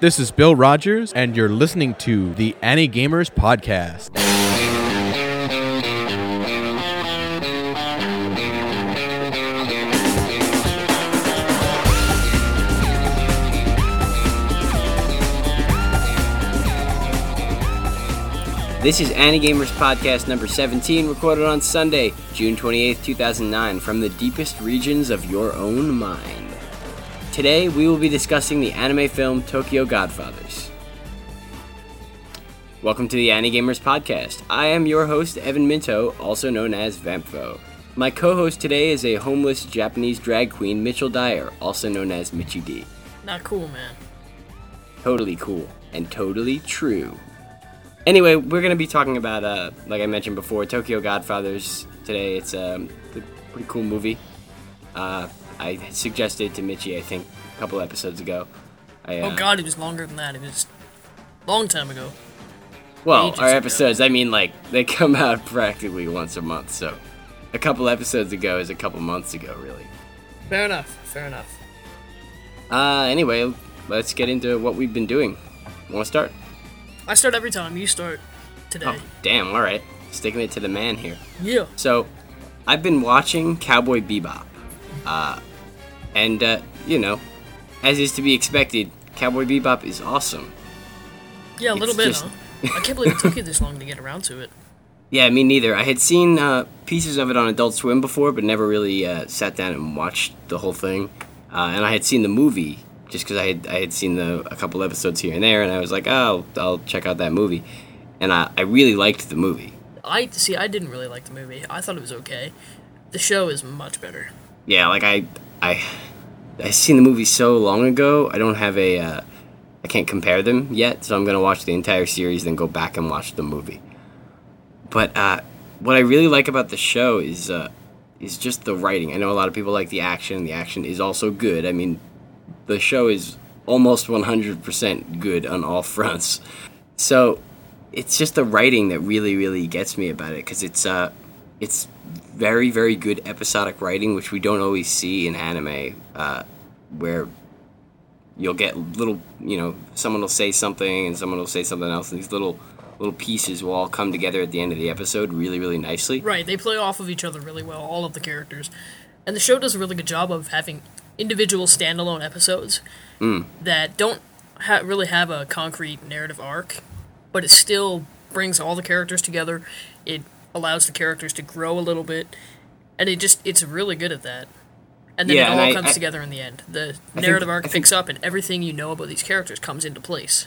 This is Bill Rogers, and you're listening to the Anigamers Podcast. This is Anigamers Podcast number 17, recorded on Sunday, June 28th, 2009, from the deepest regions of your own mind. Today, we will be discussing the anime film Tokyo Godfathers. Welcome to the Anigamers Podcast. I am your host, Evan Minto, also known as Vamptvo. My co host today is a homeless Japanese drag queen, Mitchell Dyer, also known as Mitchy D. Not cool, man. Totally cool and totally true. Anyway, we're going to be talking about, uh, like I mentioned before, Tokyo Godfathers today. It's um, a pretty cool movie. Uh, I suggested to Mitchie, I think, a couple episodes ago. I, uh, Oh god, it was longer than that. It was a long time ago. Well, our ago. episodes, I mean, like, they come out practically once a month, so a couple episodes ago is a couple months ago, really. Fair enough. Fair enough. Uh, anyway, let's get into what we've been doing. Want to start? I start every time. You start today. Oh, damn, alright. Sticking it to the man here. Yeah. So, I've been watching Cowboy Bebop. Uh, and, uh, you know, as is to be expected, Cowboy Bebop is awesome. Yeah, a little It's bit, just- huh? I can't believe it took you this long to get around to it. Yeah, me neither. I had seen uh, pieces of it on Adult Swim before, but never really uh, sat down and watched the whole thing. Uh, and I had seen the movie just because I had I had seen the a couple episodes here and there, and I was like, oh, I'll check out that movie. And I, I really liked the movie. I see. I didn't really like the movie. I thought it was okay. The show is much better. Yeah, like I I I seen the movie so long ago. I don't have a uh, I can't compare them yet, so I'm gonna watch the entire series, then go back and watch the movie. But uh, what I really like about the show is uh, is just the writing. I know a lot of people like the action. The action is also good. I mean, the show is almost 100% good on all fronts. So it's just the writing that really, really gets me about it because it's uh, it's very, very good episodic writing, which we don't always see in anime, uh, where you'll get little, you know, someone will say something and someone will say something else, and these little little pieces will all come together at the end of the episode really, really nicely. Right. They play off of each other really well. All of the characters, and the show does a really good job of having individual standalone episodes that don't ha- really have a concrete narrative arc, but it still brings all the characters together. It allows the characters to grow a little bit, and it just it's really good at that. And then Yeah, it all I- comes I- together in the end. The think- narrative I arc think- picks up, and everything you know about these characters comes into place.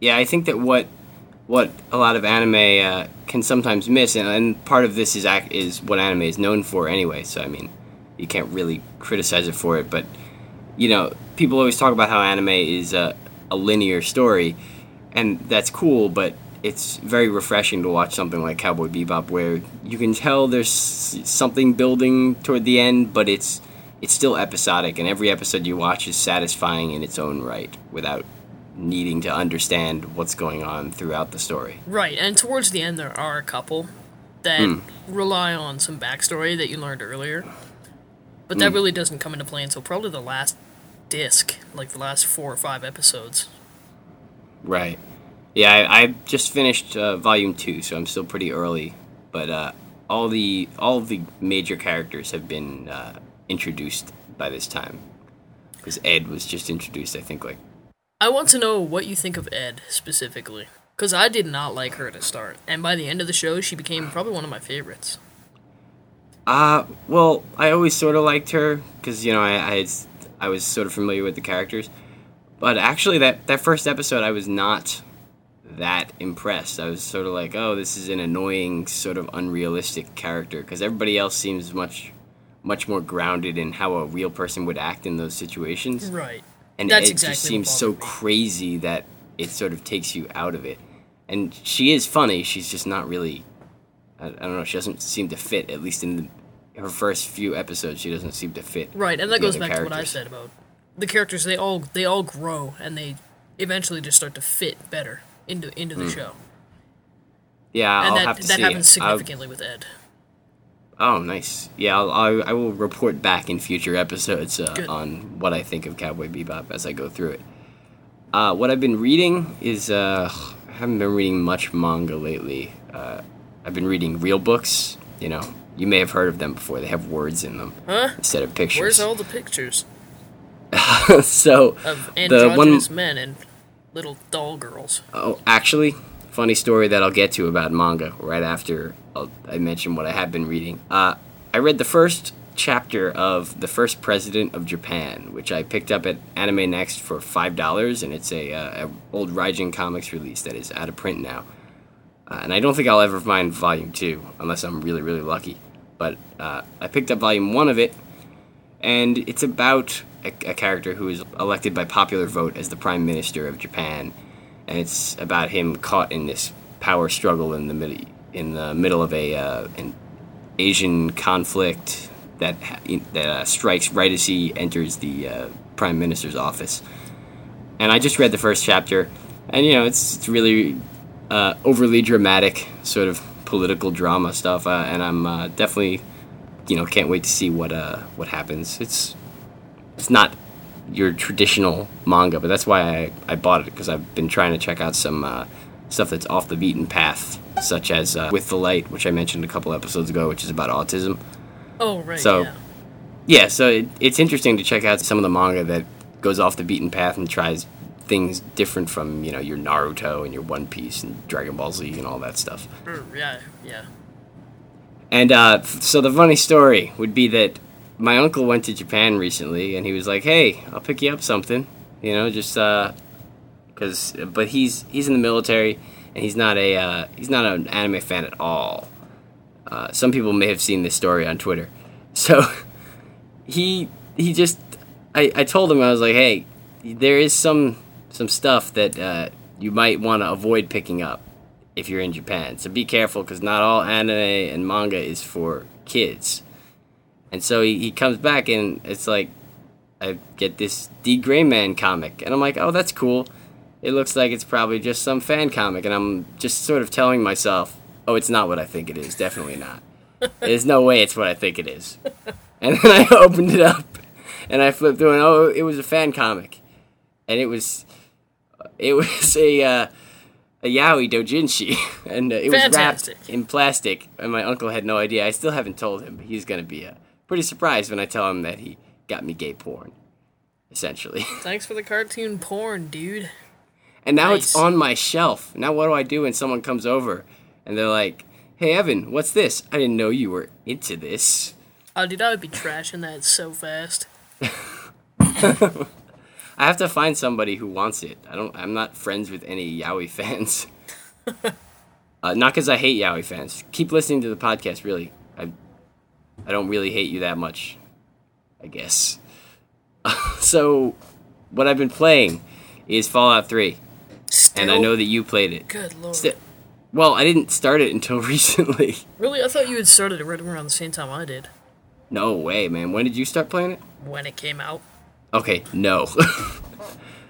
Yeah, I think that what what a lot of anime uh, can sometimes miss, and, and part of this is is what anime is known for anyway. So I mean, you can't really criticize it for it, but you know, people always talk about how anime is a, a linear story, and that's cool, but it's very refreshing to watch something like Cowboy Bebop, where you can tell there's something building toward the end, but it's it's still episodic, and every episode you watch is satisfying in its own right, without needing to understand what's going on throughout the story. Right, and towards the end there are a couple that Hmm. rely on some backstory that you learned earlier. But that really doesn't come into play until probably the last disc, like the last four or five episodes. Right. Yeah, I, I just finished uh, volume two, so I'm still pretty early. But uh, all the all the major characters have been uh, introduced by this time. Because Ed was just introduced, I think, like I want to know what you think of Ed specifically. Because I did not like her to start, and by the end of the show, she became probably one of my favorites. Uh, well, I always sort of liked her because you know I I, had, I was sort of familiar with the characters, but actually that that first episode I was not that impressed. I was sort of like, oh, this is an annoying sort of unrealistic character because everybody else seems much much more grounded in how a real person would act in those situations, Right. and That's it exactly just seems so me. crazy that it sort of takes you out of it. And she is funny. She's just not really. I, I don't know. She doesn't seem to fit. At least in the, her first few episodes, she doesn't seem to fit. Right, and that goes back to what I said about the characters. They all they all grow, and they eventually just start to fit better into into the show. Yeah, And I'll that have to that see. happens it. I'll- significantly with Ed. oh, nice. Yeah, I'll, I, I will report back in future episodes uh, on what I think of Cowboy Bebop as I go through it. Uh, what I've been reading is uh, I haven't been reading much manga lately. Uh, I've been reading real books. You know, you may have heard of them before. They have words in them Huh? instead of pictures. Where's all the pictures so of the one androgynous men and little doll girls? Oh, actually, funny story that I'll get to about manga right after I'll, I mention what I have been reading. Uh, I read the first chapter of The First President of Japan, which I picked up at Anime Next for $5, and it's a, uh, a old Raijin Comics release that is out of print now. Uh, and I don't think I'll ever find Volume 2, unless I'm really, really lucky. But uh, I picked up Volume 1 of it, and it's about a, a character who is elected by popular vote as the Prime Minister of Japan, and it's about him caught in this power struggle in the middle in the middle of a uh, an Asian conflict that that uh, strikes right as he enters the uh, Prime Minister's office. And I just read the first chapter, and you know it's it's really uh, overly dramatic, sort of political drama stuff, uh, and I'm uh, definitely you know can't wait to see what uh what happens. It's it's not your traditional manga, but that's why I, I bought it because I've been trying to check out some uh, stuff that's off the beaten path, such as uh, With the Light, which I mentioned a couple episodes ago, which is about autism. Oh right, So- yeah. Yeah, so it, it's interesting to check out some of the manga that goes off the beaten path and tries things different from you know your Naruto and your One Piece and Dragon Ball Z and all that stuff. Yeah, yeah. And uh, so the funny story would be that my uncle went to Japan recently, and he was like, "Hey, I'll pick you up something," you know, just because. but he's he's in the military, and he's not a uh, he's not an anime fan at all. Uh, some people may have seen this story on Twitter, so he he just I, I told him I was like, "Hey, there is some some stuff that uh, you might want to avoid picking up." If you're in Japan. So be careful because not all anime and manga is for kids. And so he, he comes back and it's like, I get this D Gray Man comic. And I'm like, oh, that's cool. It looks like it's probably just some fan comic. And I'm just sort of telling myself, oh, it's not what I think it is. Definitely not. There's no way it's what I think it is. And then I opened it up and I flipped through and oh, it was a fan comic. And it was, it was a, uh, a yaoi dojinshi, and uh, it was wrapped in plastic. And my uncle had no idea. I still haven't told him. but He's gonna be uh, pretty surprised when I tell him that he got me gay porn, essentially. Thanks for the cartoon porn, dude. And now it's on my shelf. Now what do I do when someone comes over and they're like, "Hey Evan, what's this? I didn't know you were into this." Oh, dude, I would be trashing that so fast. I have to find somebody who wants it. I don't. I'm not friends with any yaoi fans. uh, not because I hate yaoi fans. Keep listening to the podcast. Really, I, I don't really hate you that much. I guess. so, what I've been playing is Fallout 3, Still? and I know that you played it. Good lord. Sti- well, I didn't start it until recently. Really? I thought you had started it right around the same time I did. no way, man. When did you start playing it? When it came out. Okay, no.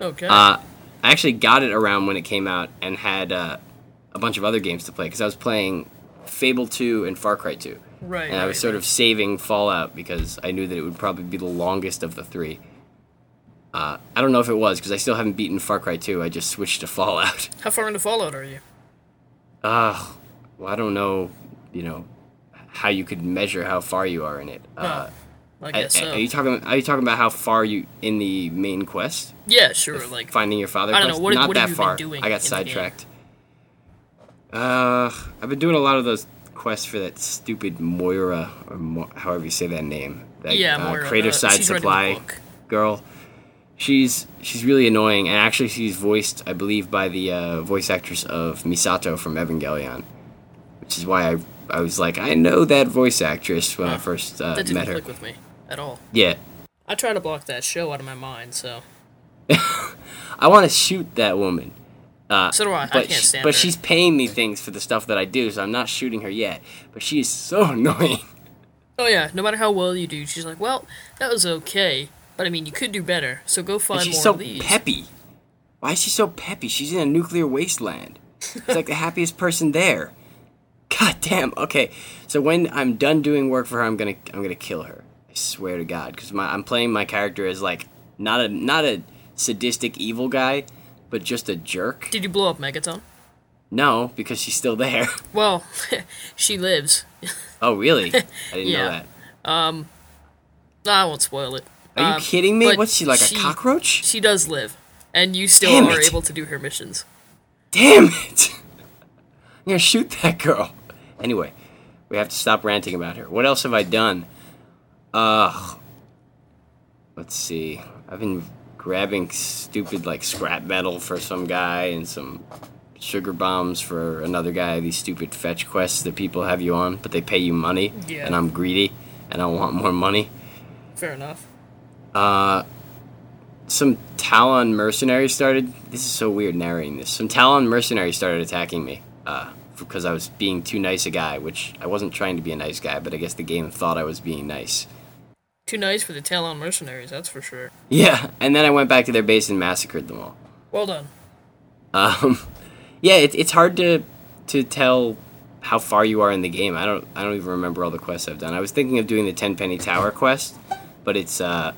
Okay. Uh, I actually got it around when it came out and had uh, a bunch of other games to play because I was playing Fable 2 and Far Cry 2. right. And I was sort right. of saving Fallout because I knew that it would probably be the longest of the three. Uh, I don't know if it was because I still haven't beaten Far Cry 2. I just switched to Fallout. How far into Fallout are you? Uh, well, I don't know, you know, how you could measure how far you are in it. Uh, I guess so. Are you talking? Are you talking about how far you in the main quest? yeah, sure. Like, finding your father. I don't know, what- Not what that have you been far. doing I got in the game? sidetracked. Uh, I've been doing a lot of those quests for that stupid Moira, or Mo- however you say that name. That, Yeah, uh, Moira, Creative uh, Side she's right in the Supply girl. She's she's really annoying, and actually she's voiced, I believe, by the uh, voice actress of Misato from Evangelion, which is why I I was like, I know that voice actress when I first uh, that didn't met her. click with me at all. Yeah, I try to block that show out of my mind, so. I want to shoot that woman. Uh, So do I. I but can't sh- stand but her. she's paying me things for the stuff that I do, so I'm not shooting her yet. But she is so annoying. Oh, yeah, no matter how well you do, she's like, well, that was okay, but I mean, you could do better, so go find And she's more so of these. peppy. Why is she so peppy? She's in a nuclear wasteland. She's like the happiest person there. God damn. Okay, so when I'm done doing work for her, I'm gonna I'm gonna kill her. I swear to God, because I'm playing my character as like not a not a sadistic evil guy, but just a jerk. Did you blow up Megaton? No, because she's still there. Well, she lives. Oh, really? I didn't Yeah. know that. Um, I won't spoil it. Are you Um, kidding me? What's she like she- a cockroach? She does live, and you still Damn are it. able to do her missions. Damn it! I'm gonna shoot that girl. Anyway, we have to stop ranting about her. What else have I done? Uh, let's see. I've been grabbing stupid like scrap metal for some guy and some sugar bombs for another guy. These stupid fetch quests that people have you on, but they pay you money, Yeah. and I'm greedy and I want more money. Fair enough. Uh, some Talon mercenaries started. This is so weird narrating this. Some Talon mercenaries started attacking me uh, because I was being too nice a guy, which I wasn't trying to be a nice guy, but I guess the game thought I was being nice. Too nice for the Talon mercenaries, that's for sure. Yeah, and then I went back to their base and massacred them all. Well done. Um, yeah, it, it's hard to to tell how far you are in the game. I don't I don't even remember all the quests I've done. I was thinking of doing the Tenpenny Tower quest, but it's uh,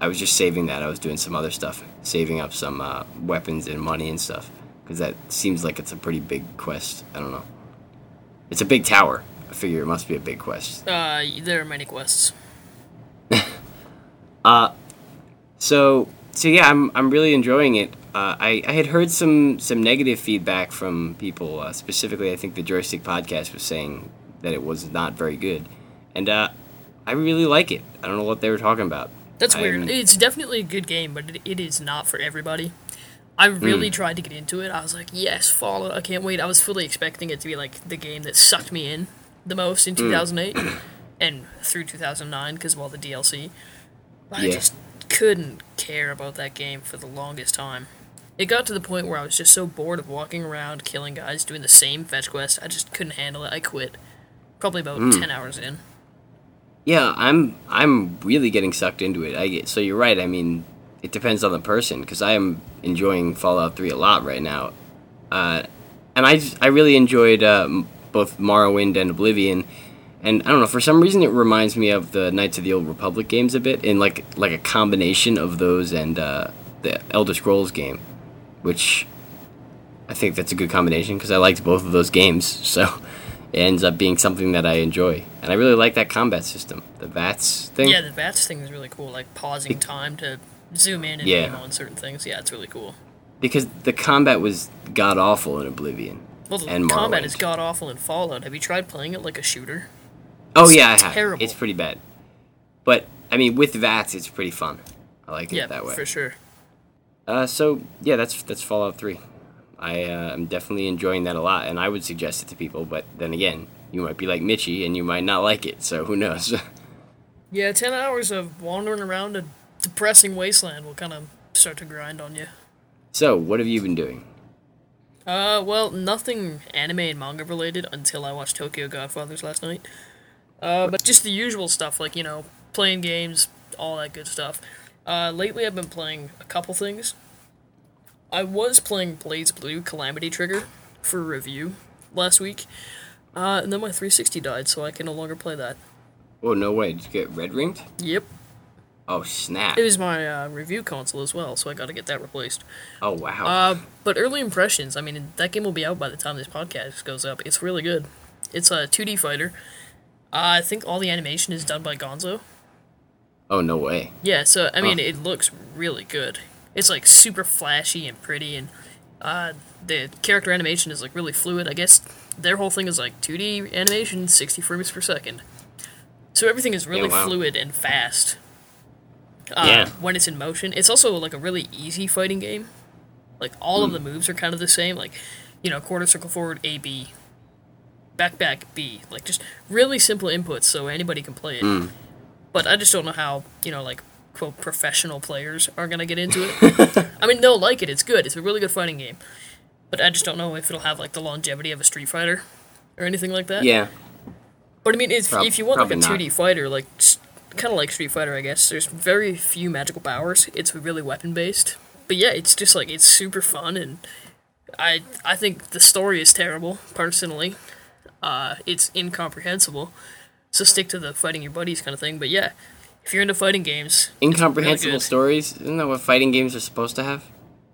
I was just saving that. I was doing some other stuff, saving up some uh, weapons and money and stuff because that seems like it's a pretty big quest. I don't know. It's a big tower. I figure it must be a big quest. Uh, there are many quests. So so yeah, I'm I'm really enjoying it. Uh, I I had heard some some negative feedback from people. Uh, specifically, I think the Joystiq Podcast was saying that it was not very good, and uh, I really like it. I don't know what they were talking about. That's I'm- weird. It's definitely a good game, but it, it is not for everybody. I really tried to get into it. I was like, yes, Fallout. I can't wait. I was fully expecting it to be like the game that sucked me in the most in Hmm. 2008 and through 2009 because of all the DLC. But I just couldn't care about that game for the longest time. It got to the point where I was just so bored of walking around, killing guys, doing the same fetch quest. I just couldn't handle it. I quit. Probably about Hmm. 10 hours in. Yeah, I'm I'm really getting sucked into it. I get so you're right. I mean, it depends on the person because I am enjoying Fallout 3 a lot right now, uh, and I just- I really enjoyed uh, both Morrowind and Oblivion. And I don't know, for some reason, it reminds me of the Knights of the Old Republic games a bit, in like like a combination of those and uh, the Elder Scrolls game, which I think that's a good combination because I liked both of those games. So it ends up being something that I enjoy, and I really like that combat system, the VATS thing. Yeah, the VATS thing is really cool. Like pausing time to zoom in and Yeah. aim on certain things. Yeah, it's really cool. because the combat was god awful in Oblivion. Well, the And combat Morrowind. is god awful in Fallout. Have you tried playing it like a shooter? Oh yeah, I have. terrible. It's pretty bad, but I mean, with VATS, it's pretty fun. I like it Yeah, that way. for sure. Uh, so yeah, that's that's Fallout Three. I uh, am definitely enjoying that a lot, and I would suggest it to people. But then again, you might be like Mitchy, and you might not like it. So who knows? Yeah, ten hours of wandering around a depressing wasteland will kind of start to grind on you. so what have you been doing? Uh, well, nothing anime and manga related until I watched Tokyo Godfathers last night. Uh, but just the usual stuff, like, you know, playing games, all that good stuff. Uh, lately I've been playing a couple things. I was playing BlazBlue Calamity Trigger for review last week. Uh, and then my 360 died, so I can no longer play that. Oh no way! Did you get red ringed? Yep. Oh snap! It was my uh, review console as well, so I gotta get that replaced. Oh wow! Uh, but early impressions, I mean, that game will be out by the time this podcast goes up. It's really good. It's a 2D fighter. Uh, I think all the animation is done by Gonzo. oh no way! Yeah, so, I mean, Huh. it looks really good. It's, like, super flashy and pretty, and uh, the character animation is, like, really fluid. I guess their whole thing is, like, 2D animation, 60 frames per second. So everything is really wow. fluid and fast. Uh, Yeah. When it's in motion. It's also, like, a really easy fighting game. Like, all of Hmm. the moves are kind of the same. Like, you know, quarter circle forward, A, B. Back, back, B. Like, just really simple inputs so anybody can play it. Hmm. But I just don't know how, you know, like, quote, professional players are going to get into it. I mean, they'll like it. It's good. It's a really good fighting game. But I just don't know if it'll have, like, the longevity of a Street Fighter or anything like that. Yeah, But I mean, if, Prob- if you want like a 2D fighter, like kind of like Street Fighter, I guess. There's very few magical powers. It's really weapon based. But yeah, it's just like it's super fun, and I I think the story is terrible personally. Uh, it's incomprehensible. So stick to the fighting your buddies kind of thing. But yeah, if you're into fighting games, incomprehensible good. stories. Isn't that what fighting games are supposed to have?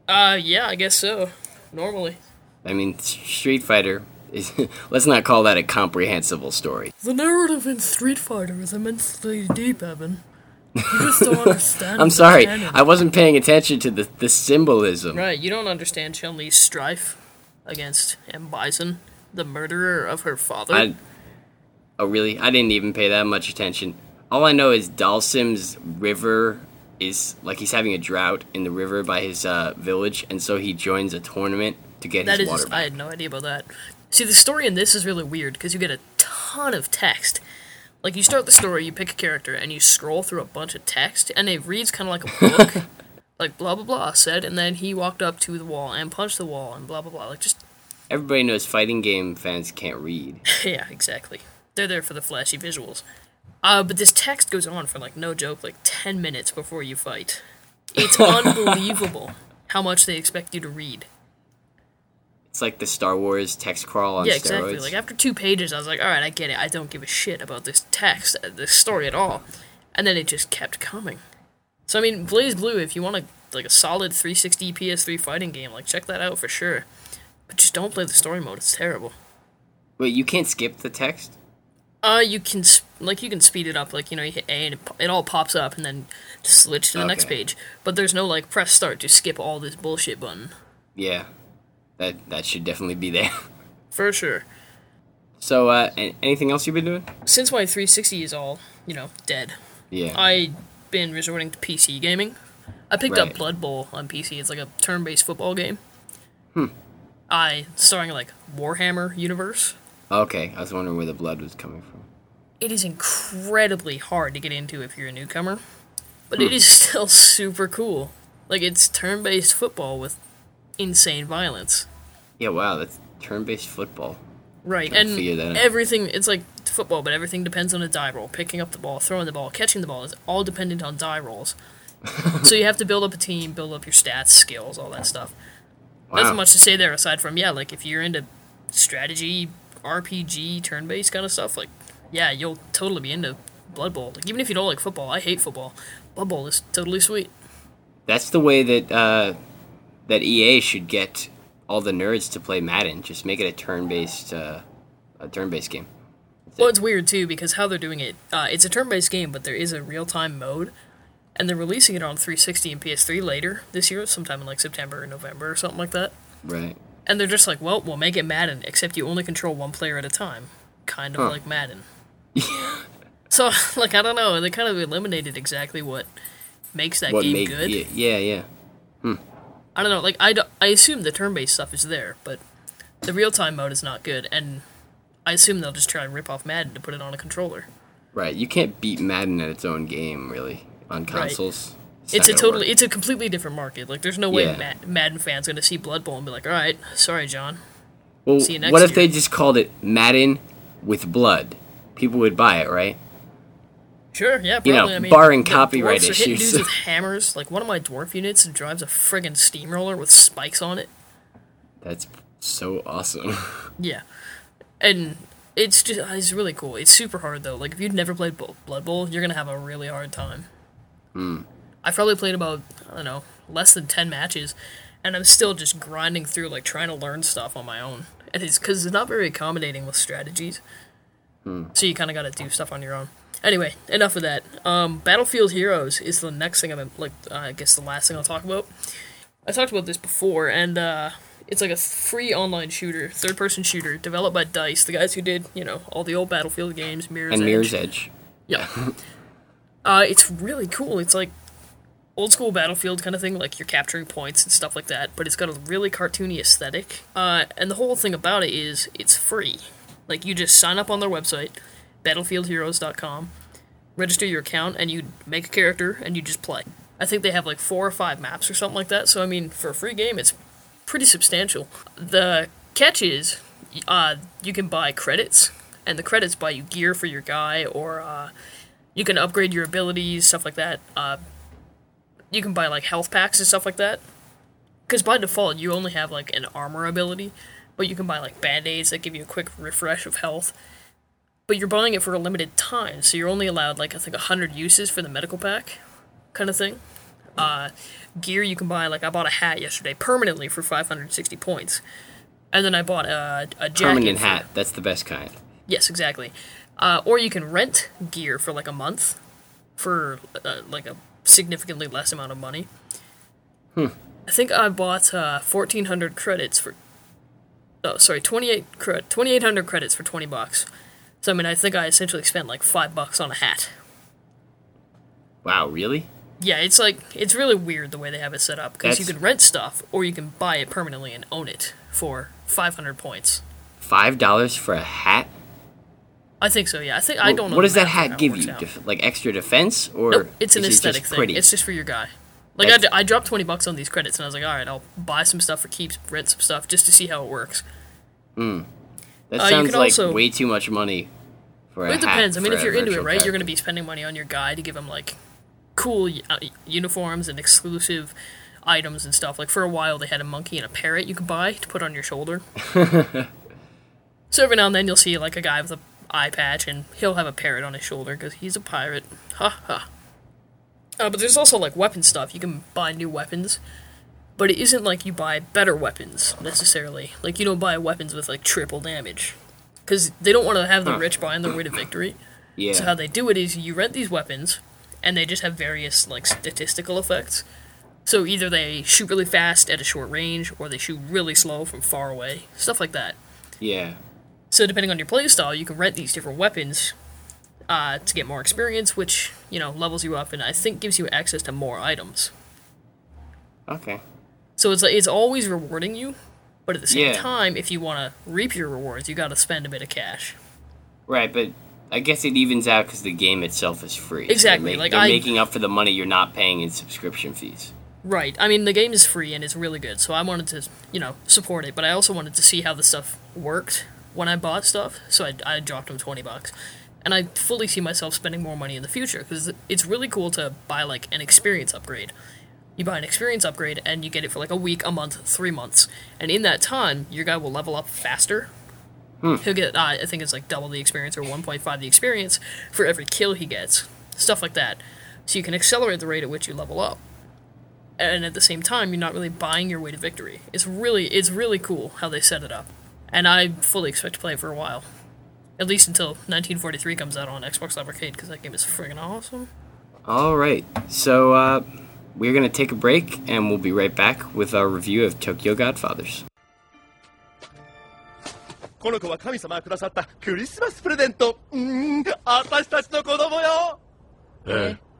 Uh, yeah, I guess so. Normally. I mean, Street Fighter is. let's not call that a comprehensible story. The narrative in Street Fighter is immensely deep, Evan. You just don't understand. I'm sorry, canon. I wasn't paying attention to the, the symbolism. Right, you don't understand Chun Li's strife against M. Bison, the murderer of her father. I, oh, really? I didn't even pay that much attention. All I know is Dhalsim's river is like he's having a drought in the river by his uh, village, and so he joins a tournament to get That his is, water. I had no idea about that. See, the story in this is really weird because you get a ton of text. Like, you start the story, you pick a character, and you scroll through a bunch of text, and it reads kind of like a book. like, blah, blah, blah, said, and then he walked up to the wall and punched the wall, and blah, blah, blah. Like, just, Everybody knows fighting game fans can't read. yeah, exactly. They're there for the flashy visuals. Uh, but this text goes on for, like, no joke, like 10 minutes before you fight. It's unbelievable how much they expect you to read. It's like the Star Wars text crawl on Yeah, steroids. exactly. Like after two pages, I was like, all right, I get it. I don't give a shit about this text, uh, this story at all. And then it just kept coming. So I mean, BlazBlue, if you want a like a solid 360 PS3 fighting game, like check that out for sure. But just don't play the story mode; it's terrible. Wait, you can't skip the text? Uh, you can like you can speed it up, like you know, you hit A and it, it all pops up, and then just switch to the next page. But there's no like press start to skip all this bullshit button Yeah, that that should definitely be there. for sure. So, uh, anything else you've been doing? Since my 360 is all you know dead, Yeah. I've been resorting to PC gaming. I picked up Right. Blood Bowl on PC. It's like a turn-based football game. Hmm. I starring like Warhammer universe. okay, I was wondering where the blood was coming from. It is incredibly hard to get into if you're a newcomer, but it hmm. is still super cool. Like it's turn-based football with insane violence. Yeah, wow, that's turn-based football. Right, and to figure that out. everything, it's like football, but everything depends on a die roll. Picking up the ball, throwing the ball, catching the ball is all dependent on die rolls. so you have to build up a team, build up your stats, skills, all that stuff. Wow. Nothing much to say there aside from, yeah, like if you're into strategy, RPG, turn based kind of stuff, like, yeah, you'll totally be into Blood Bowl. Like, even if you don't like football, I hate football. Blood Bowl is totally sweet. That's the way that uh, that EA should get all the nerds to play Madden. Just make it a turn-based uh, a turn-based game. Well, it's weird too because how they're doing it, uh, it's a turn-based game, but there is a real-time mode, and they're releasing it on 360 and PS3 later this year, sometime in like September or November or something like that. Right. And they're just like, well, we'll make it Madden, except you only control one player at a time, kind of Huh. like Madden. so, like, I don't know, they kind of eliminated exactly what makes that What game good. yeah, yeah, yeah. I don't know, like, I, I assume the turn-based stuff is there, but the real-time mode is not good, and I assume they'll just try and rip off Madden to put it on a controller. Right. You can't beat Madden at its own game, really, on consoles. it's not a totally work. it's a completely different market. Like there's no way Yeah. Mad- Madden fans gonna see Blood Bowl and be like, all right, sorry, John. Well, see you next what if year. they just called it Madden with blood? People would buy it, right? Sure, yeah, You know, I mean, barring copyright are hitting issues. dudes with hammers. Like one of my dwarf units drives a friggin' steamroller with spikes on it. That's so awesome. Yeah, and it's just it's really cool. It's super hard though. Like if you've never played Blood Bowl, you're gonna have a really hard time. Hmm. I've probably played about I don't know less than ten matches, and I'm still just grinding through like trying to learn stuff on my own. And it's because it's not very accommodating with strategies, Hmm. so you kind of got to do stuff on your own. Anyway, enough of that. Um, Battlefield Heroes is the next thing I'm like. Uh, I guess the last thing I'll talk about. I talked about this before, and uh, it's like a free online shooter, third-person shooter, developed by Dice, the guys who did you know all the old Battlefield games, Mirror's and Edge. Mirror's Edge. Yeah. uh, it's really cool. It's like old school Battlefield kind of thing, like you're capturing points and stuff like that, but it's got a really cartoony aesthetic. Uh, and the whole thing about it is it's free. Like you just sign up on their website, battlefieldheroes.com, register your account, and you make a character and you just play. I think they have like four or five maps or something like that. So I mean, for a free game, it's pretty substantial. The catch is, uh, you can buy credits, and the credits buy you gear for your guy, or uh, you can upgrade your abilities, stuff like that. Uh, you can buy like health packs and stuff like that. Because by default, you only have like an armor ability, but you can buy like band aids that give you a quick refresh of health. But you're buying it for a limited time, so you're only allowed like I think hundred uses for the medical pack, kind of thing. Uh, gear you can buy like I bought a hat yesterday permanently for 560 points, and then I bought a, a jacket. Permanent hat. That's the best kind. Yes, exactly. Uh, or you can rent gear for like a month for uh, like a significantly less amount of money. Hmm. I think I bought uh, 1,400 credits for. Oh, sorry, 28 cre- 2,800 credits for 20 bucks. So, I mean, I think I essentially spent like 5 bucks on a hat. Wow, really? Yeah, it's like, it's really weird the way they have it set up because you can rent stuff or you can buy it permanently and own it for 500 points. Five dollars for a hat? I think so, yeah. I think I don't know. What does that math on how hat give you? Def- like extra defense, or Nope, it's an is it aesthetic thing. pretty? It's just for your guy. Like I, That's- dropped twenty bucks on these credits, and I was like, all right, I'll buy some stuff for keeps, rent some stuff just to see how it works. that uh, sounds like also- way too much money for it depends. I mean, if you're into it, right, you're going to be spending money on your guy to give him like cool uh, uniforms and exclusive items and stuff. Like for a while, they had a monkey and a parrot you could buy to put on your shoulder. so every now and then, you'll see like a guy with a eye patch, and he'll have a parrot on his shoulder because he's a pirate. Ha ha. Uh, but there's also like weapon stuff. You can buy new weapons, but it isn't like you buy better weapons necessarily. Like you don't buy weapons with like triple damage, because they don't want to have the rich buying their way to victory. Yeah. So how they do it is you rent these weapons, and they just have various like statistical effects. So either they shoot really fast at a short range, or they shoot really slow from far away, stuff like that. yeah. So depending on your playstyle, you can rent these different weapons uh, to get more experience, which you know levels you up, and I think gives you access to more items. Okay. So it's it's always rewarding you, but at the same Yeah. time, if you want to reap your rewards, you got to spend a bit of cash. Right, but I guess it evens out because the game itself is free. So Exactly, They're, ma- like they're I- making up for the money you're not paying in subscription fees. Right. I mean, the game is free and it's really good, so I wanted to, you know, support it. But I also wanted to see how the stuff worked when I bought stuff, so I, I dropped them twenty bucks, and I fully see myself spending more money in the future because it's really cool to buy like an experience upgrade. You buy an experience upgrade and you get it for like a week, a month, three months, and in that time, your guy will level up faster. He'll get, uh, I think it's like double the experience or 1.5 the experience for every kill he gets, stuff like that. So you can accelerate the rate at which you level up and at the same time you're not really buying your way to victory. It's really it's really cool how they set it up And I fully expect to play it for a while. At least until 1943 comes out on Xbox Live Arcade because that game is friggin' awesome. All right, so uh, we're gonna take a break, and we'll be right back with our review of Tokyo Godfathers. この子は神様がくださったクリスマスプレゼントうーん私たちの子供よえあ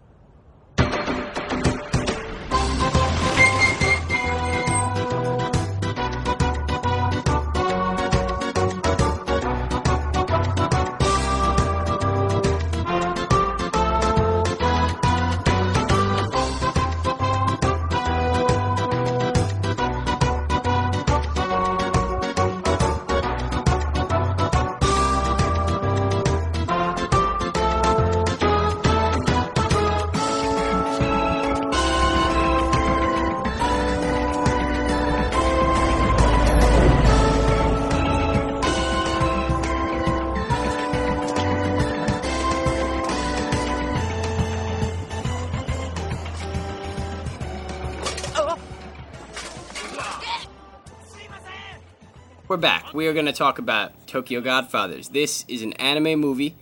We are going to talk about Tokyo Godfathers. This is an anime movie,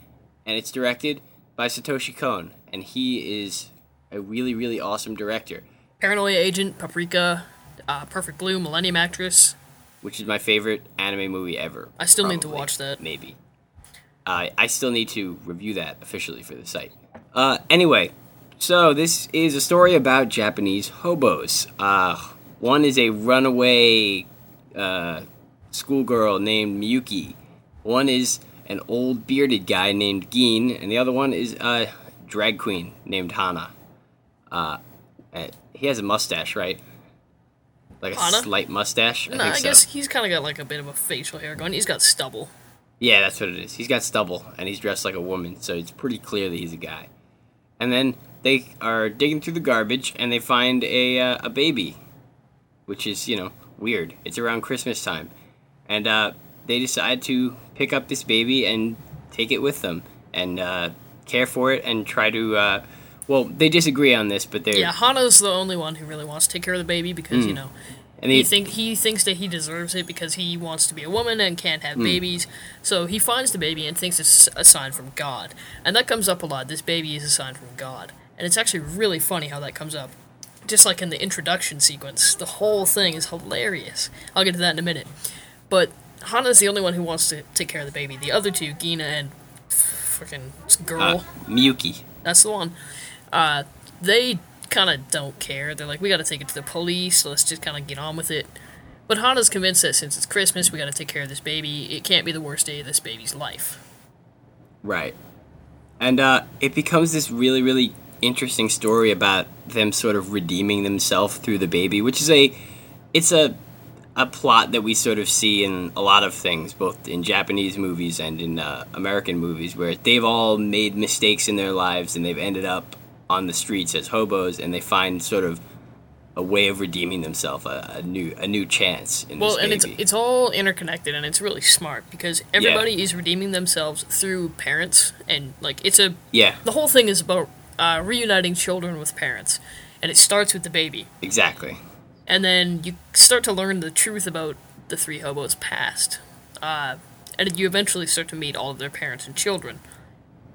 and it's directed by Satoshi Kon, and he is a really, really awesome director, Paranoia Agent, Paprika, uh, Perfect Blue, Millennium Actress. which is my favorite anime movie ever. I still need to watch that. Maybe. Uh, I still need to review that officially for the site. Uh, anyway, so this is a story about Japanese hobos. Uh, one is a runaway uh, schoolgirl named Miyuki. One is an old bearded guy named Gin, and the other one is a drag queen named Hana. Uh, uh, he has a mustache, right? Like a Hana? slight mustache. I think I so. guess he's kind of got like a bit of a facial hair going. He's got stubble. Yeah, that's what it is. He's got stubble and he's dressed like a woman, so it's pretty clear that he's a guy. And then they are digging through the garbage and they find a uh, a baby, which is you know weird. It's around Christmas time, and uh, they decide to pick up this baby and take it with them and uh, care for it and try to uh, Well, they disagree on this, but they're Yeah, Hana's the only one who really wants to take care of the baby because you know and he think he thinks that he deserves it because he wants to be a woman and can't have babies. So he finds the baby and thinks it's a sign from God, and that comes up a lot. This baby is a sign from God, and it's actually really funny how that comes up. Just like in the introduction sequence, the whole thing is hilarious. I'll get to that in a minute. But Hana's the only one who wants to take care of the baby. The other two, Gina and freaking girl, uh, Miyuki. that's the one. Uh, they kind of don't care. They're like, we got to take it to the police. So let's just kind of get on with it. But Hana's convinced that since it's Christmas, we got to take care of this baby. It can't be the worst day of this baby's life. Right. And uh, it becomes this really, really interesting story about them sort of redeeming themselves through the baby, which is a, it's a, a plot that we sort of see in a lot of things, both in Japanese movies and in uh, American movies, where they've all made mistakes in their lives and they've ended up on the streets as hobos, and they find sort of a way of redeeming themselves, a, a new, a new chance in Well, and it's it's all interconnected, and it's really smart because everybody is redeeming themselves through parents, and like it's a yeah, the whole thing is about uh, reuniting children with parents, and it starts with the baby. exactly. And then you start to learn the truth about the three hobos' past, uh, and you eventually start to meet all of their parents and children,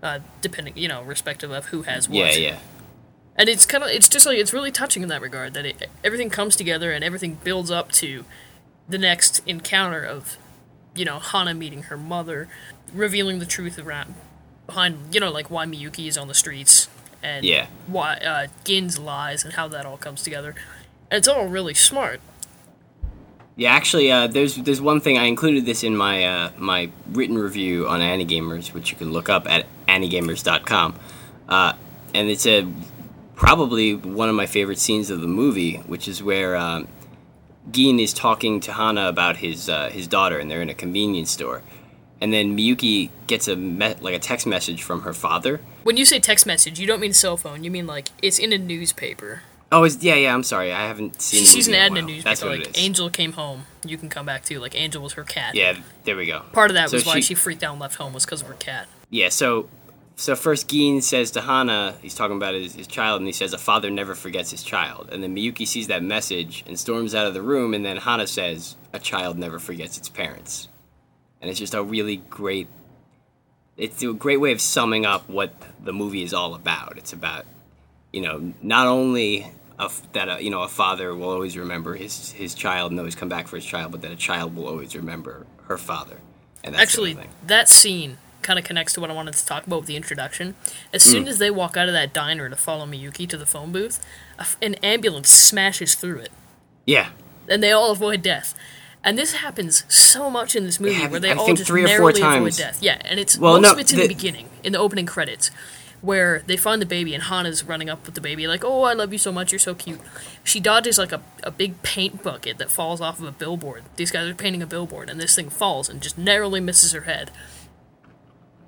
uh, depending, you know, respective of who has what. Yeah, yeah. And it's kind of, it's just like it's really touching in that regard that it, everything comes together and everything builds up to the next encounter of, you know, Hana meeting her mother, revealing the truth around behind, you know, like why Miyuki is on the streets and Yeah. why uh, Gin's lies and how that all comes together. It's all really smart. Yeah, actually, uh, there's there's one thing I included this in my uh, my written review on Anigamers, which you can look up at anigamers.com, uh, and it's a probably one of my favorite scenes of the movie, which is where um, Gin is talking to Hana about his uh, his daughter, and they're in a convenience store, and then Miyuki gets a me- like a text message from her father. When you say text message, you don't mean cell phone. You mean like it's in a newspaper. Oh, it's, yeah, yeah. I'm sorry, I haven't seen. She's an movie ad in a while. That's newspaper what like it is. Angel came home. You can come back too. Like Angel was her cat. Yeah, there we go. Part of that So was why she freaked out and left home was because of her cat. Yeah, so so first Gin says to Hana, he's talking about his, his child, and he says, A father never forgets his child. And then Miyuki sees that message and storms out of the room, and then Hana says, A child never forgets its parents. And it's just a really great it's a great way of summing up what the movie is all about. It's about, you know, not only a that a, you know a father will always remember his his child and always come back for his child, but that a child will always remember her father. And that's Actually, that scene kind of connects to what I wanted to talk about with the introduction. As soon Mm. as they walk out of that diner to follow Miyuki to the phone booth, an ambulance smashes through it, Yeah, and they all avoid death. And this happens so much in this movie, happens, where they I all just three or four narrowly avoid death. Yeah, and it's Well, most no, of it's in the, the- beginning, in the opening credits, where they find the baby and Hana's running up with the baby, like, "Oh, I love you so much, you're so cute." She dodges like a, a big paint bucket that falls off of a billboard. These guys are painting a billboard, and this thing falls and just narrowly misses her head.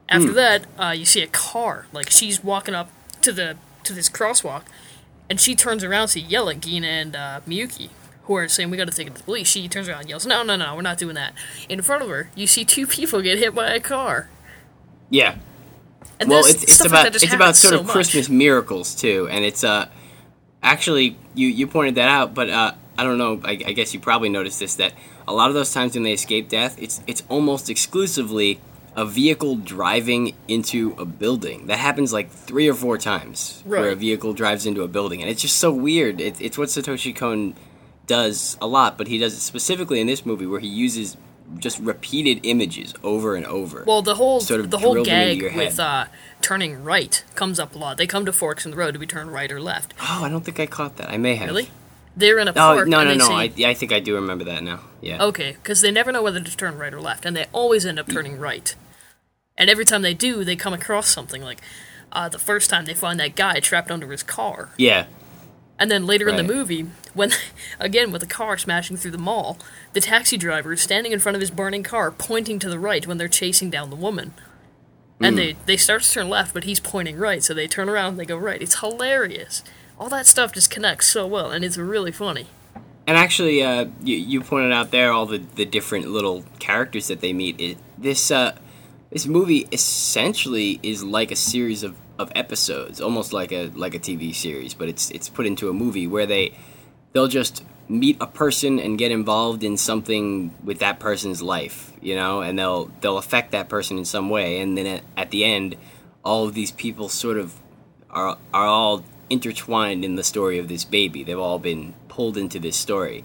After that, uh, you see a car. Like she's walking up to the to this crosswalk, and she turns around to yell at Gina and uh, Miyuki, who are saying we got to take it to the police. She turns around and yells, "No, no, no, we're not doing that." In front of her, you see two people get hit by a car. yeah. And well, it's, it's stuff like about it's about sort so of much. Christmas miracles too, and it's uh actually you you pointed that out, but uh I don't know. I, I guess you probably noticed this that a lot of those times when they escape death, it's it's almost exclusively a vehicle driving into a building. That happens like three or four times where a vehicle drives into a building, and it's just so weird. It, it's what Satoshi Kon does a lot, but he does it specifically in this movie where he uses just repeated images over and over. Well, the whole sort of the whole gag with uh, turning right comes up a lot. They come to forks in the road to be turned right or left. Oh, I don't think I caught that. I may have. Really? They're in a Oh park. no no no! say- I, I think I do remember that now. Yeah. Okay, because they never know whether to turn right or left, and they always end up turning right. And every time they do, they come across something like uh, the first time they find that guy trapped under his car. Yeah. And then later in the movie, when again with the car smashing through the mall, the taxi driver is standing in front of his burning car, pointing to the right when they're chasing down the woman. And Hmm. they they start to turn left, but he's pointing right, so they turn around and they go right. It's hilarious. All that stuff just connects so well, and it's really funny. And actually, uh, you, you pointed out there all the, the different little characters that they meet. It, this uh, this movie essentially is like a series of of episodes, almost like a like a TV series, but it's it's put into a movie where they they'll just meet a person and get involved in something with that person's life, you know, and they'll they'll affect that person in some way, and then at, at the end, all of these people sort of are are all intertwined in the story of this baby. They've all been pulled into this story,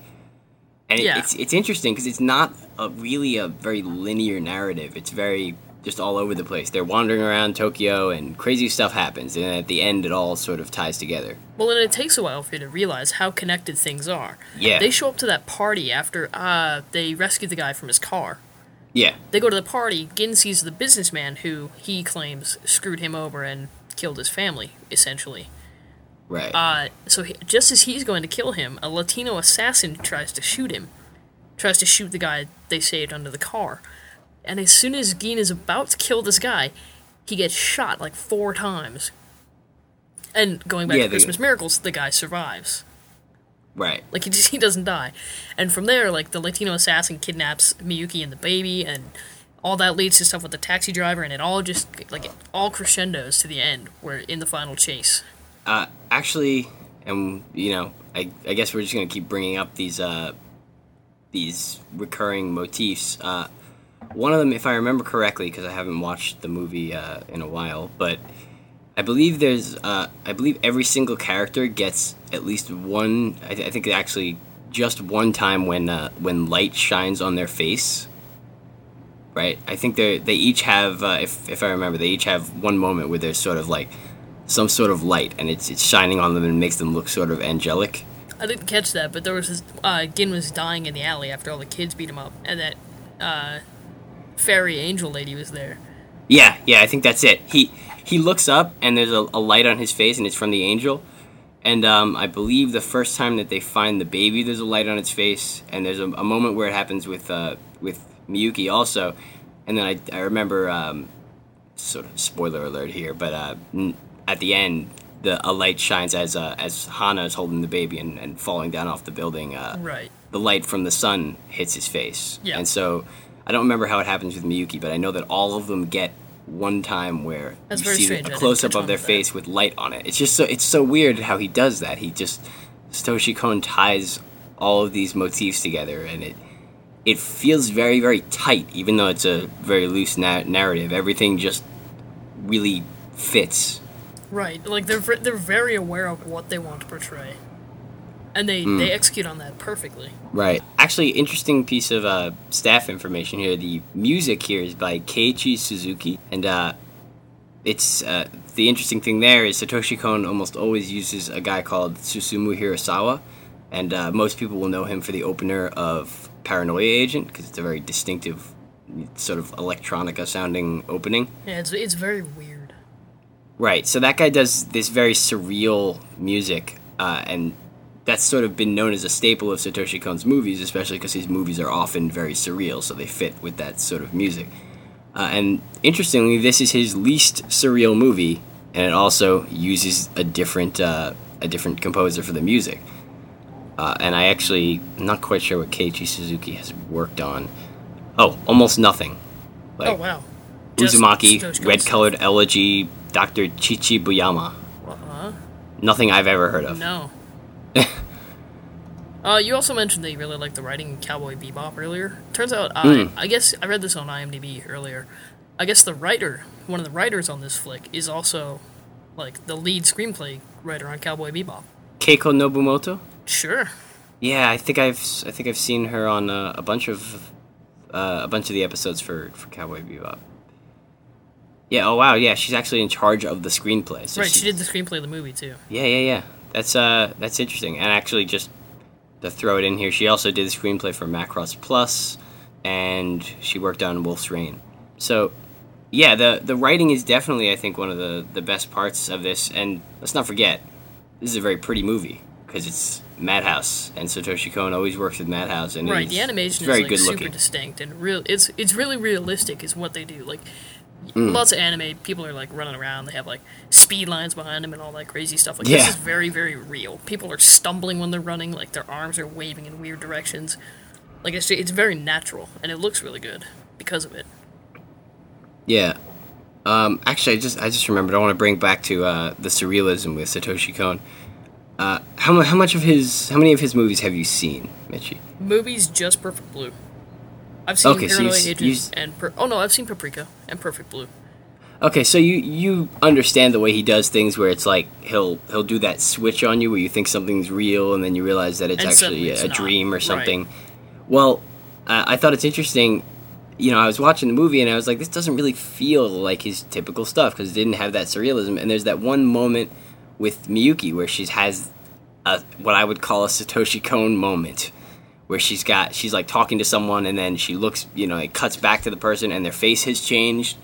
and it, Yeah. it's it's interesting because it's not a really a very linear narrative. It's very just all over the place. They're wandering around Tokyo, and crazy stuff happens, and at the end, it all sort of ties together. Well, and it takes a while for you to realize how connected things are. Yeah. They show up to that party after uh, they rescue the guy from his car. Yeah, They go to the party. Gin sees the businessman who he claims screwed him over and killed his family, essentially. right. Uh, so he, just as he's going to kill him, a Latino assassin tries to shoot him. Tries to shoot the guy they saved under the car. And as soon as Gin is about to kill this guy, he gets shot like four times. And going back Yeah, to Christmas Miracles, the guy survives. right. Like he just, he doesn't die. And from there, like the Latino assassin kidnaps Miyuki and the baby, and all that leads to stuff with the taxi driver, and it all just like it all crescendos to the end, where in the final chase. Uh, actually, and you know, I, I guess we're just gonna keep bringing up these uh, these recurring motifs. Uh, one of them, if I remember correctly, because I haven't watched the movie uh, in a while, but I believe there's uh, I believe every single character gets at least one. I, th- I think actually just one time when uh, when light shines on their face. Right, I think they they each have, uh, if if I remember, they each have one moment where there's sort of like some sort of light, and it's it's shining on them and makes them look sort of angelic. I didn't catch that, but there was this, uh, Gin was dying in the alley after all the kids beat him up, and that uh, fairy angel lady was there. Yeah, yeah, I think that's it. He he looks up and there's a, a light on his face, and it's from the angel. And um, I believe the first time that they find the baby, there's a light on its face, and there's a, a moment where it happens with uh, with Miyuki also. And then I, I remember, um, sort of spoiler alert here, but uh, n- at the end, the a light shines as uh, as Hana is holding the baby and, and falling down off the building. Uh, Right. the light from the sun hits his face. Yeah. And so I don't remember how it happens with Miyuki, but I know that all of them get one time where That's you see a close up of their to that. face with light on it. It's just so it's so weird how he does that. He just Satoshi Kon ties all of these motifs together, and it it feels very very tight, even though it's a very loose na- narrative. Everything just really fits. Right. Like they're they're very aware of what they want to portray, and they Hmm. they execute on that perfectly. Right. Actually, interesting piece of uh, staff information here. The music here is by Keiichi Suzuki, and uh, it's uh, the interesting thing there is Satoshi Kon almost always uses a guy called Susumu Hirasawa, and uh, most people will know him for the opener of Paranoia Agent because it's a very distinctive, sort of electronica sounding opening. Yeah, it's it's very weird. Right. So that guy does this very surreal music, uh, and that's sort of been known as a staple of Satoshi Kon's movies, especially because his movies are often very surreal, so they fit with that sort of music. Uh, and interestingly, this is his least surreal movie, and it also uses a different uh, a different composer for the music. Uh, and I actually am not quite sure what Keiichi Suzuki has worked on. Oh, almost nothing. Like, oh wow. Uzumaki, Red Colored Elegy, Dr. Chichi Buyama. Uh-huh. Nothing I've ever heard of. No. uh, you also mentioned that you really like the writing in Cowboy Bebop earlier. Turns out, I, Hmm. I guess I read this on IMDb earlier. I guess the writer, one of the writers on this flick, is also like the lead screenplay writer on Cowboy Bebop. Keiko Nobumoto? Sure. Yeah, I think I've I think I've seen her on uh, a bunch of uh, a bunch of the episodes for, for Cowboy Bebop. Yeah. Oh wow. Yeah, she's actually in charge of the screenplay. So right, she did the screenplay of the movie too. Yeah, yeah, yeah. That's uh, that's interesting. And actually, just to throw it in here, she also did the screenplay for Macross Plus, and she worked on Wolf's Rain. So, yeah, the the writing is definitely, I think, one of the the best parts of this. And let's not forget, this is a very pretty movie because it's Madhouse, and Satoshi Kon always works with Madhouse, and Right, it's, the animation it's very is like good super looking. distinct and real. It's it's really realistic, is what they do. Like Mm. lots of anime, people are like running around. They have like speed lines behind them and all that crazy stuff. Like Yeah. this is very very real. People are stumbling when they're running. Like their arms are waving in weird directions. Like it's it's very natural and it looks really good because of it. Yeah. Um, actually, I just I just remembered. I want to bring back to uh, the surrealism with Satoshi Kon. Uh, how how much of his how many of his movies have you seen, Mitchie? Movies just Perfect Blue. I've seen Okay, so Paranoid Agents you've- and per- oh no, I've seen Paprika and Perfect Blue. Okay, so you you understand the way he does things, where it's like he'll he'll do that switch on you, where you think something's real, and then you realize that it's And actually suddenly it's a dream or Right. something. Well, uh, I thought it's interesting. You know, I was watching the movie and I was like, this doesn't really feel like his typical stuff because it didn't have that surrealism. And there's that one moment with Miyuki where she has a, what I would call a Satoshi Kon moment, where she's got she's like talking to someone and then she looks, you know, it cuts back to the person and their face has changed,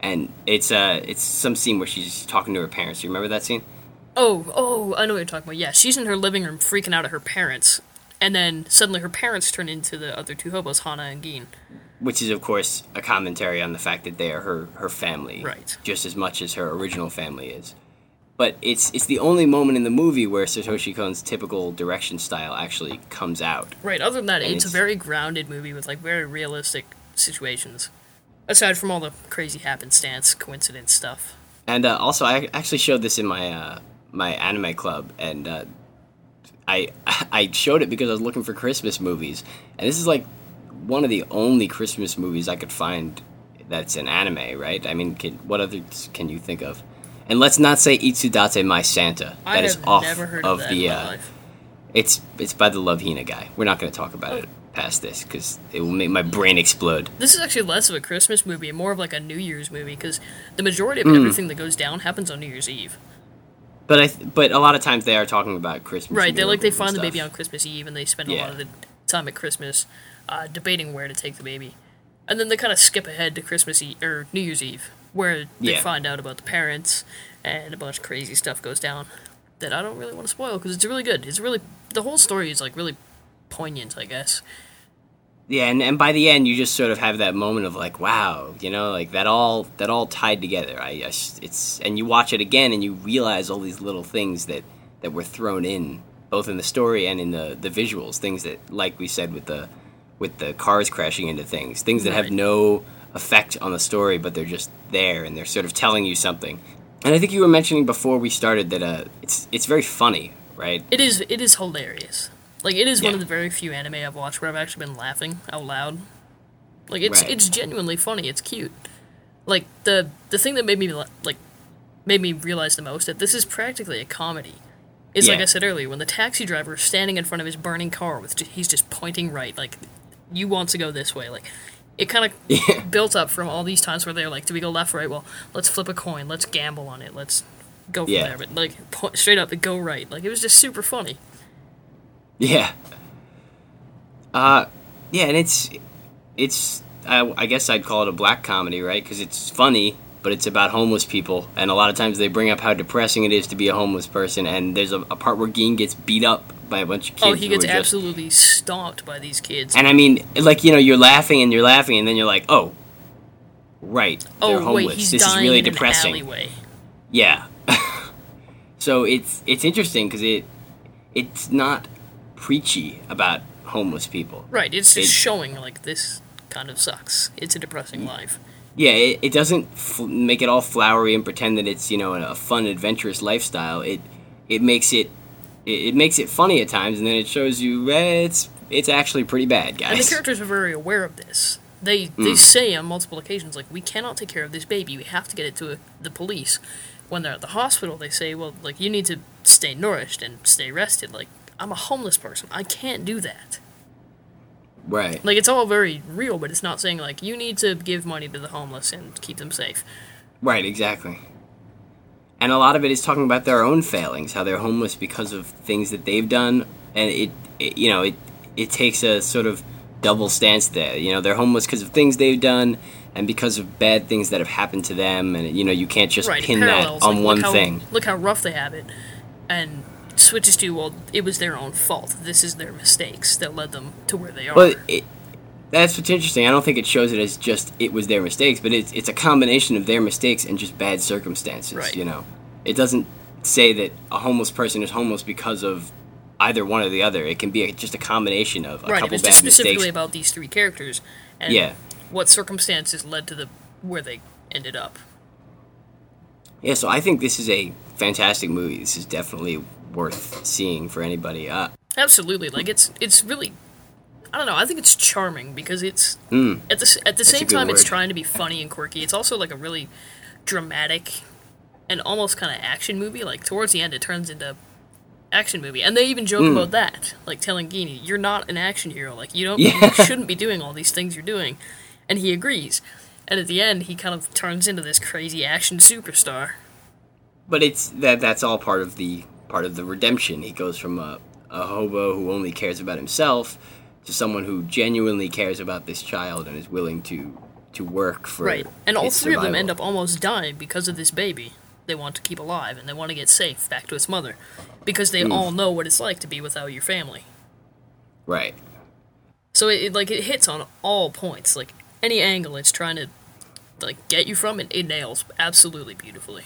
and it's uh it's some scene where she's talking to her parents. You remember that scene? Oh, oh, I know what you're talking about. Yeah, she's in her living room freaking out at her parents, and then suddenly her parents turn into the other two hobos, Hana and Gin. Which is of course a commentary on the fact that they are her her family, Right. Just as much as her original family is. But it's it's the only moment in the movie where Satoshi Kon's typical direction style actually comes out. Right. Other than that, And it's, a very grounded movie with like very realistic situations. Aside from all the crazy happenstance, coincidence stuff. And uh, also, I actually showed this in my uh, my anime club, and uh, I I showed it because I was looking for Christmas movies, and this is like one of the only Christmas movies I could find that's an anime, right? I mean, can, what others can you think of? And let's not say Itsudatte My Santa. I That is have off never heard of, that the. in my Uh, life. it's it's by the Love Hina guy. We're not going to talk about it past this because it will make my brain explode. This is actually less of a Christmas movie and more of like a New Year's movie because the majority of Hmm. everything that goes down happens on New Year's Eve. But I th- but a lot of times they are talking about Christmas. Right. They like they find the baby on Christmas Eve and they spend a lot of the time at Christmas uh, debating where to take the baby, and then they kind of skip ahead to Christmas Eve or New Year's Eve where they Yeah. find out about the parents and a bunch of crazy stuff goes down that I don't really want to spoil because it's really good. It's really the whole story is like really poignant, I guess. Yeah, and, and by the end, you just sort of have that moment of like, wow, you know, like that all that all tied together. I, I it's and you watch it again, and you realize all these little things that that were thrown in, both in the story and in the the visuals. Things that, like we said, with the with the cars crashing into things, things that have no effect on the story, but they're just there, and they're sort of telling you something. And I think you were mentioning before we started that uh, it's it's very funny, right? It is it is hilarious. Like it is one of the very few anime I've watched where I've actually been laughing out loud. Like it's Right. it's genuinely funny. It's cute. Like the the thing that made me like made me realize the most that this is practically a comedy. Is like I said earlier when the taxi driver is standing in front of his burning car with he's just pointing right like you want to go this way like it kind of Yeah. built up from all these times where they're like do we go left right well let's flip a coin let's gamble on it let's go from Yeah. there but like po- straight up the go right like it was just super funny Yeah. Uh, yeah, and it's it's I, I guess I'd call it a black comedy, right? Because it's funny, but it's about homeless people, and a lot of times they bring up how depressing it is to be a homeless person. And there's a, a part where Gin gets beat up by a bunch of oh, kids. Oh, he gets just- absolutely stomped by these kids. And I mean, like you know, you're laughing and you're laughing, and then you're like, oh, right, they're oh homeless. wait, he's this dying is really in depressing. an alleyway. Yeah. so it's it's interesting because it it's not preachy about homeless people. Right, it's just It- showing like this kind of sucks. It's a depressing life. Yeah, it, it doesn't f- make it all flowery and pretend that it's you know a fun, adventurous lifestyle. It it makes it it, it makes it funny at times, and then it shows you eh, it's it's actually pretty bad, guys. And the characters are very aware of this. They they say on multiple occasions like we cannot take care of this baby. We have to get it to the police. When they're at the hospital, they say, "Well, like you need to stay nourished and stay rested." Like I'm a homeless person. I can't do that. right. Like it's all very real, but it's not saying like you need to give money to the homeless and keep them safe. Right, exactly. And a lot of it is talking about their own failings, how they're homeless because of things that they've done, and it, it you know, it it takes a sort of double stance there. You know, they're homeless because of things they've done and because of bad things that have happened to them, and you know, you can't just right, pin that on like, one look how, thing. Look how rough they have it, and switches to well, it was their own fault. This is their mistakes that led them to where they are. But it, that's what's interesting. I don't think it shows it as just it was their mistakes, but it's it's a combination of their mistakes and just bad circumstances. Right. You know, it doesn't say that a homeless person is homeless because of either one or the other. It can be a, just a combination of a right, couple was bad just specifically mistakes. about these three characters and Yeah. what circumstances led to the where they ended up. Yeah, so I think this is a fantastic movie. This is definitely worth seeing for anybody. Uh, Absolutely, like it's it's really, I don't know. I think it's charming because it's at the at the same Hmm. good time it's trying to be funny and quirky. It's also like a really dramatic and almost kind of action movie. Like towards the end, it turns into action movie, and they even joke Hmm. about that, like telling Guinea, "You're not an action hero. Like you don't, Yeah. you shouldn't be doing all these things you're doing," and he agrees. And at the end, he kind of turns into this crazy action superstar. but it's that that's all part of the part of the redemption. He goes from a, a hobo who only cares about himself to someone who genuinely cares about this child and is willing to to work for Right. And all three of them end up almost dying because of this baby they want to keep alive and they want to get safe back to its mother because they hmm. all know what it's like to be without your family. right. So it, it like it hits on all points. Like any angle it's trying to like get you from it, it nails absolutely beautifully.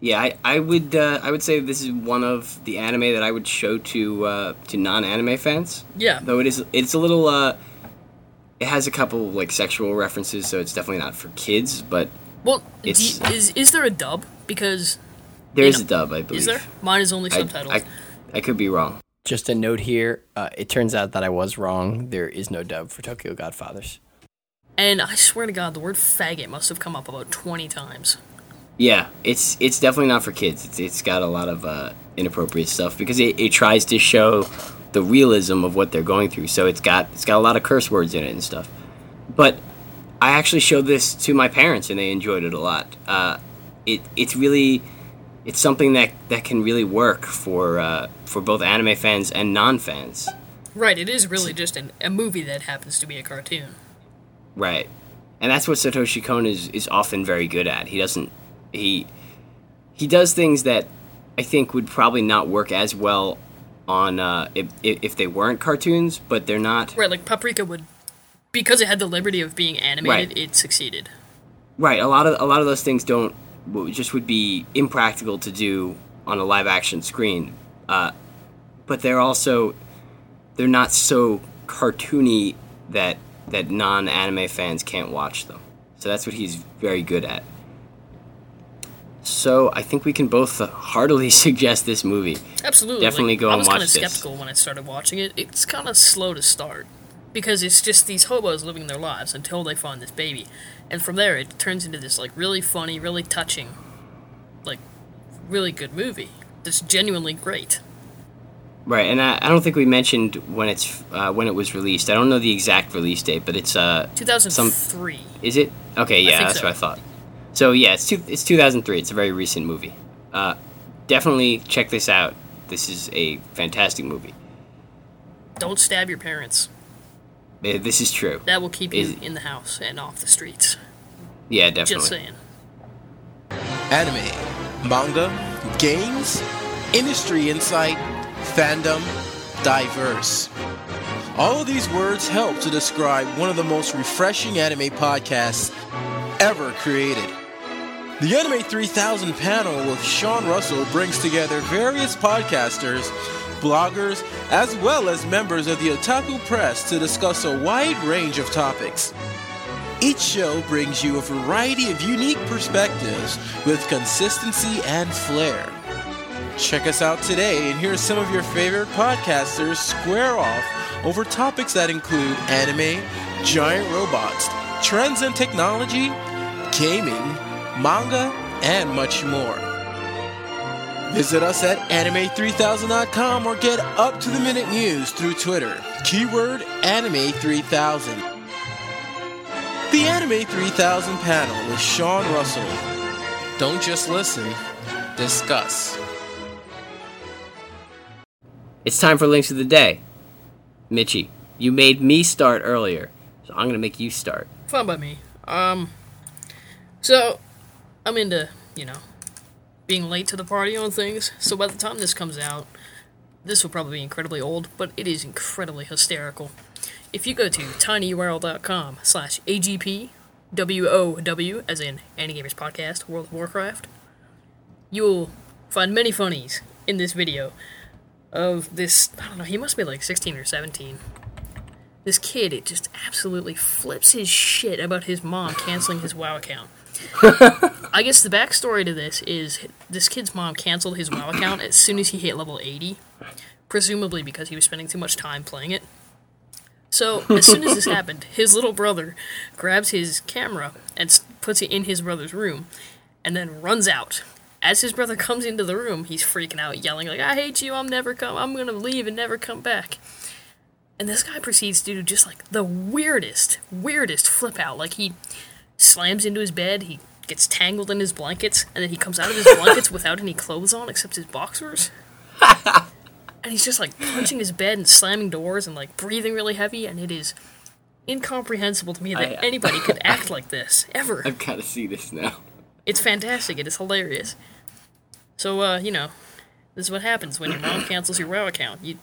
Yeah, I, I would uh, I would say this is one of the anime that I would show to uh, to non anime fans. Yeah. Though it is it's a little uh, it has a couple like sexual references, so it's definitely not for kids. But Well, It's- you- is is there a dub? Because there is know, a dub, I believe. is there? Mine is only I, subtitled. I, I could be wrong. Just a note here. Uh, it turns out that I was wrong. There is no dub for Tokyo Godfathers. and I swear to God, the word faggot must have come up about twenty times. Yeah, it's it's definitely not for kids. It's it's got a lot of uh, inappropriate stuff because it, it tries to show the realism of what they're going through. So it's got it's got a lot of curse words in it and stuff. But I actually showed this to my parents and they enjoyed it a lot. Uh, it it's really it's something that that can really work for uh, for both anime fans and non fans. Right. It is really just an, a movie that happens to be a cartoon. Right. And that's what Satoshi Kon is, is often very good at. He doesn't he he does things that I think would probably not work as well on uh, if, if they weren't cartoons, but they're not. Right, like Paprika would, because it had the liberty of being animated, Right. it succeeded. Right. A lot of a lot of those things don't just would be impractical to do on a live action screen. Uh, but they're also they're not so cartoony that that non anime fans can't watch them. So that's what he's very good at. So I think we can both heartily suggest this movie. Absolutely. Definitely like, go I was kind of skeptical when I started watching it. It's kind of slow to start because it's just these hobos living their lives until they find this baby, and from there it turns into this like really funny, really touching, like really good movie. That's genuinely great. Right, and I, I don't think we mentioned when it's uh, when it was released. I don't know the exact release date, but it's uh 2003. Is it? Okay, yeah, that's so. what I thought. So yeah, it's two, it's 2003. It's a very recent movie. Uh, definitely check this out. This is a fantastic movie. Don't stab your parents. Uh, This is true. That will keep you in the house and off the streets. Yeah, definitely. Just saying. anime, manga, games, industry insight, fandom, diverse. All of these words help to describe one of the most refreshing anime podcasts ever created. The Anime 3000 panel with Sean Russell brings together various podcasters, bloggers, as well as members of the Otaku Press to discuss a wide range of topics. Each show brings you a variety of unique perspectives with consistency and flair. Check us out today and hear some of your favorite podcasters square off over topics that include anime, giant robots, trends in technology, gaming, manga, and much more. Visit us at anime3000.com or get up to the minute news through Twitter. Keyword anime3000. The Anime 3000 panel with Sean Russell. Don't just listen, discuss. It's time for links of the day. Mitchie, you made me start earlier, so I'm gonna make you start. Fun by me. Um, so I'm into you know being late to the party on things. So by the time this comes out, this will probably be incredibly old, but it is incredibly hysterical. If you go to tinyurl.com slash agp WOW, as in Gamers Podcast, World of Warcraft, you will find many funnies in this video of this. I don't know. He must be like 16 or 17 this kid it just absolutely flips his shit about his mom canceling his WoW account. I guess the backstory to this is this kid's mom canceled his WoW account as soon as he hit level 80, presumably because he was spending too much time playing it. So, as soon as this happened, his little brother grabs his camera and puts it in his brother's room and then runs out. As his brother comes into the room, he's freaking out, yelling like, "I hate you! I'm never come. I'm gonna leave and never come back." And this guy proceeds to do just like the weirdest, weirdest flip out. Like he slams into his bed, he gets tangled in his blankets, and then he comes out of his blankets without any clothes on except his boxers. and he's just like punching his bed and slamming doors and like breathing really heavy, and it is incomprehensible to me that I- anybody could act like this ever. I've got to see this now. It's fantastic. It is hilarious. So, uh, you know, this is what happens when your mom cancels your WoW account. You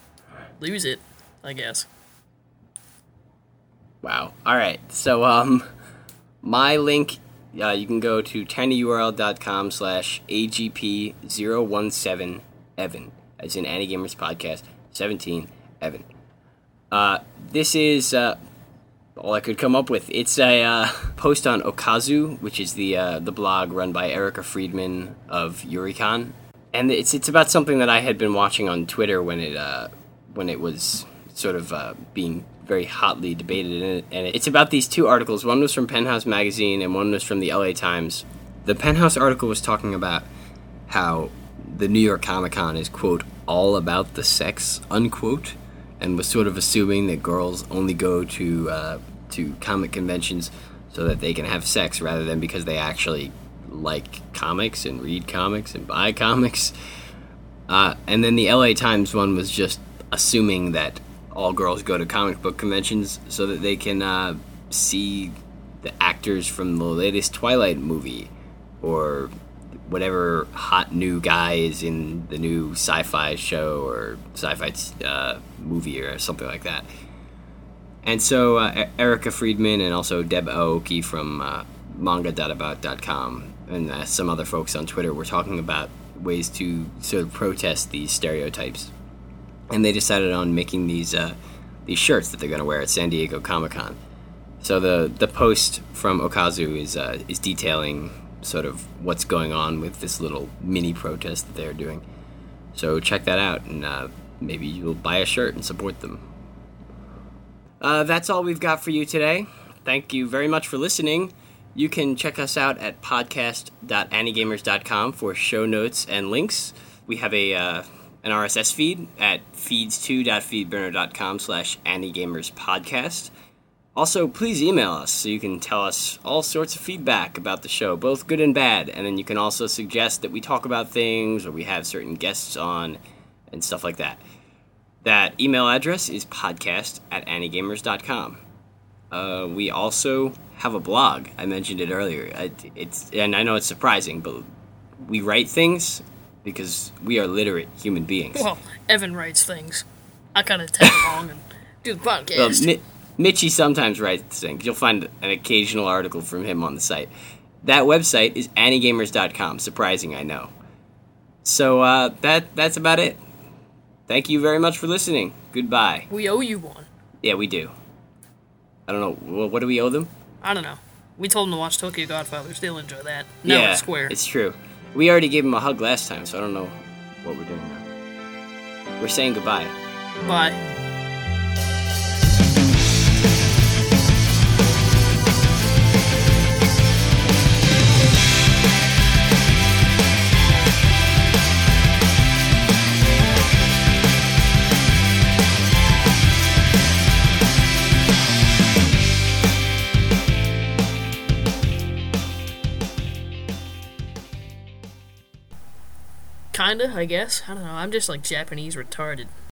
lose it, I guess. Wow. All right. So, um, my link, uh, you can go to tinyurl.com slash AGP017 Evan, as in Anigamers Podcast 17 Evan. Uh, this is, uh, all I could come up with. It's a uh, post on Okazu, which is the uh, the blog run by Erica Friedman of Yuricon, and it's it's about something that I had been watching on Twitter when it uh, when it was sort of being very hotly debated, and, it, and it's about these two articles. One was from Penthouse magazine, and one was from the L.A. Times. The Penthouse article was talking about how the New York Comic Con is quote all about the sex unquote, and was sort of assuming that girls only go to uh, to comic conventions so that they can have sex rather than because they actually like comics and read comics and buy comics. Uh, and then the LA Times one was just assuming that all girls go to comic book conventions so that they can uh, see the actors from the latest Twilight movie or whatever hot new guy is in the new sci-fi show or sci-fi uh, movie or something like that. And so uh, Erica Friedman and also Deb Aoki from uh, manga.about.com and uh, some other folks on Twitter were talking about ways to sort of protest these stereotypes. And they decided on making these uh, these shirts that they're going to wear at San Diego Comic Con. So the the post from Okazu is uh, is detailing sort of what's going on with this little mini protest that they're doing. So check that out, and uh, maybe you'll buy a shirt and support them. Uh, that's all we've got for you today. Thank you very much for listening. You can check us out at podcast.anigamers.com for show notes and links. We have a uh, an RSS feed at feeds2.feedburner.com slash anigamerspodcast. Also, please email us so you can tell us all sorts of feedback about the show, both good and bad. And then you can also suggest that we talk about things or we have certain guests on and stuff like that. That email address is podcast at anigamers.com. Uh, we also have a blog. I mentioned it earlier. It's and I know it's surprising, but we write things because we are literate human beings. Well, Evan writes things. I kind of tag along and do the podcast. Well, Mi- Mitchy sometimes writes things. You'll find an occasional article from him on the site. That website is anigamers.com. Surprising, I know. So uh, that that's about it. Thank you very much for listening. Goodbye. we owe you one. Yeah, we do. I don't know. Wh- What do we owe them? I don't know. We told them to watch Tokyo Godfathers. They'll enjoy that. No, yeah, it's square. It's true. We already gave him a hug last time, so I don't know what we're doing now. We're saying goodbye. Bye. Kinda, I guess. I don't know. I'm just like Japanese retarded.